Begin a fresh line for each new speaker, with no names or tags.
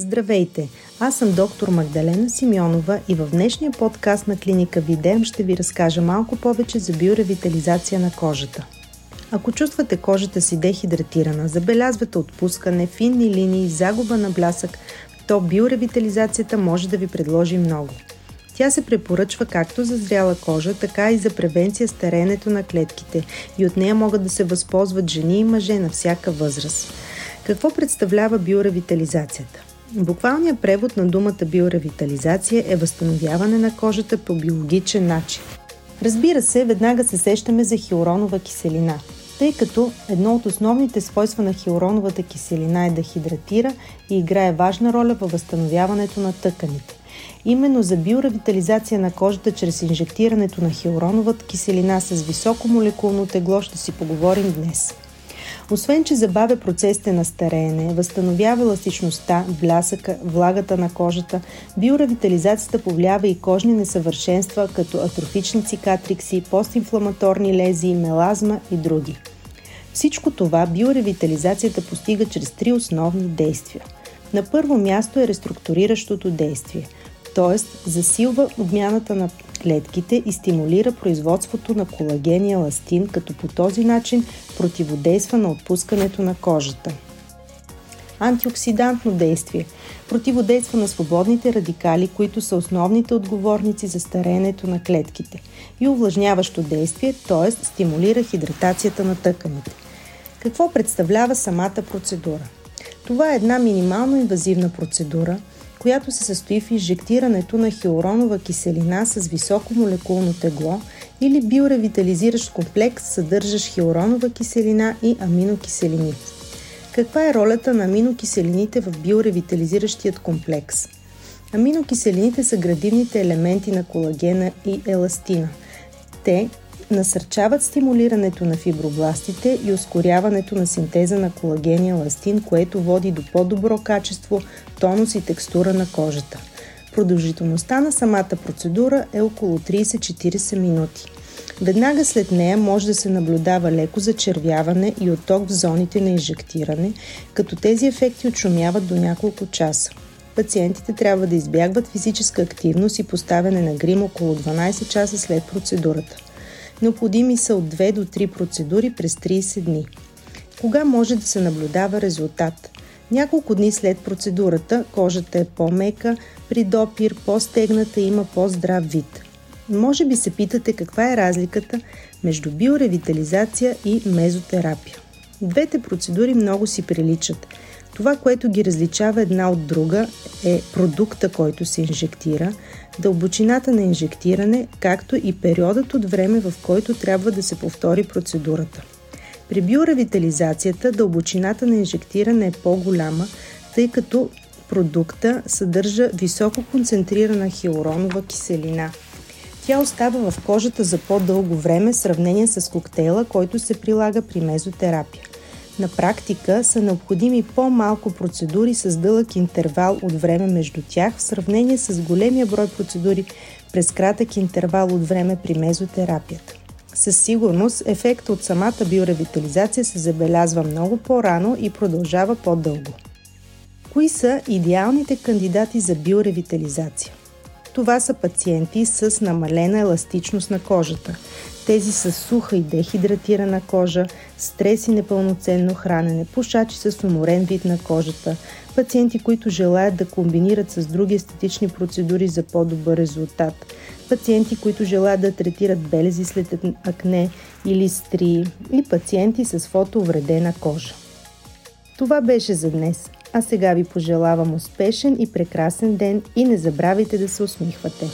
Здравейте! Аз съм доктор Магдалена Симеонова и в днешния подкаст на клиника Видем ще ви разкажа малко повече за биоревитализация на кожата. Ако чувствате кожата си дехидратирана, забелязвате отпускане, финни линии, загуба на блясък, то биоревитализацията може да ви предложи много. Тя се препоръчва както за зряла кожа, така и за превенция стареенето на клетките и от нея могат да се възползват жени и мъже на всяка възраст. Какво представлява биоревитализацията? Буквалният превод на думата биоревитализация е възстановяване на кожата по биологичен начин. Разбира се, веднага се сещаме за хиоронова киселина, тъй като едно от основните свойства на хиороновата киселина е да хидратира и играе важна роля във възстановяването на тъканите. Именно за биоревитализация на кожата чрез инжектирането на хиороновата киселина с високо молекулно тегло ще си поговорим днес – освен, че забавя процесите на стареене, възстановява еластичността, блясъка, влагата на кожата, биоревитализацията повлиява и кожни несъвършенства, като атрофични цикатрикси, постинфламаторни лезии, мелазма и други. Всичко това биоревитализацията постига чрез три основни действия. На първо място е реструктуриращото действие, т.е. засилва обмяната на клетките и стимулира производството на колаген и еластин, като по този начин противодейства на отпускането на кожата. Антиоксидантно действие противодейства на свободните радикали, които са основните отговорници за стареенето на клетките и увлажняващо действие, т.е. стимулира хидратацията на тъканите. Какво представлява самата процедура? Това е една минимално инвазивна процедура – която се състои в инжектирането на хиоронова киселина с високо молекулно тегло или биоревитализиращ комплекс, съдържащ хиоронова киселина и аминокиселини. Каква е ролята на аминокиселините в биоревитализиращият комплекс? Аминокиселините са градивните елементи на колагена и еластина. Те насърчават стимулирането на фибробластите и ускоряването на синтеза на колаген и еластин, което води до по-добро качество, тонус и текстура на кожата. Продължителността на самата процедура е около 30-40 минути. Веднага след нея може да се наблюдава леко зачервяване и отток в зоните на инжектиране, като тези ефекти отшумяват до няколко часа. Пациентите трябва да избягват физическа активност и поставяне на грим около 12 часа след процедурата. Необходими са от 2 до 3 процедури през 30 дни. Кога може да се наблюдава резултат? Няколко дни след процедурата кожата е по-мека, при допир, по-стегната има по-здрав вид. Може би се питате каква е разликата между биоревитализация и мезотерапия. Двете процедури много си приличат. Това, което ги различава една от друга е продукта, който се инжектира, дълбочината на инжектиране, както и периодът от време, в който трябва да се повтори процедурата. При биоревитализацията дълбочината на инжектиране е по-голяма, тъй като продукта съдържа високо концентрирана хиалуронова киселина. Тя остава в кожата за по-дълго време в сравнение с коктейла, който се прилага при мезотерапия. На практика са необходими по-малко процедури с дълъг интервал от време между тях в сравнение с големия брой процедури през кратък интервал от време при мезотерапията. Със сигурност ефектът от самата биоревитализация се забелязва много по-рано и продължава по-дълго. Кои са идеалните кандидати за биоревитализация? Това са пациенти с намалена еластичност на кожата, тези с суха и дехидратирана кожа, стрес и непълноценно хранене, пушачи с уморен вид на кожата, пациенти, които желаят да комбинират с други естетични процедури за по-добър резултат, пациенти, които желаят да третират белези след акне или стрии и пациенти с фотоувредена кожа. Това беше за днес, а сега ви пожелавам успешен и прекрасен ден и не забравяйте да се усмихвате.